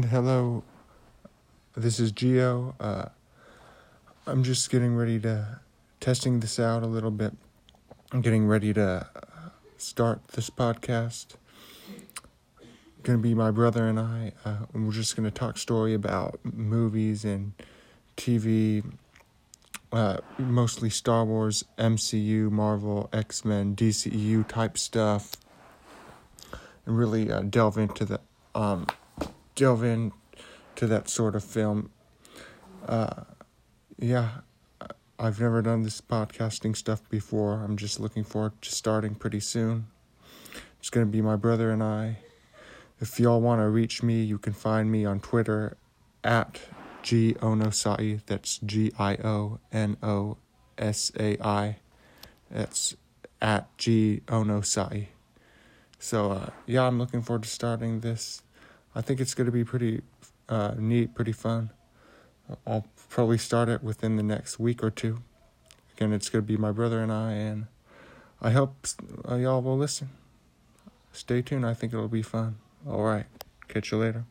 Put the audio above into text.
And hello, this is Geo. Uh, I'm just getting ready to testing this out a little bit. I'm getting ready to start this podcast. Gonna be my brother and I. Uh, and we're just gonna talk story about movies and TV, uh, mostly Star Wars, MCU, Marvel, X Men, DCU type stuff, and really uh, delve into the um, delve into that sort of film. Uh, yeah, I've never done this podcasting stuff before. I'm just looking forward to starting pretty soon. It's gonna be my brother and I. If y'all want to reach me, you can find me on Twitter at Gionosai. That's G I O N O S A I. That's at Gionosai. So uh, yeah, I'm looking forward to starting this. I think it's going to be pretty uh, neat, pretty fun. I'll probably start it within the next week or two. Again, it's going to be my brother and I, and I hope uh, y'all will listen. Stay tuned. I think it'll be fun. All right. Catch you later.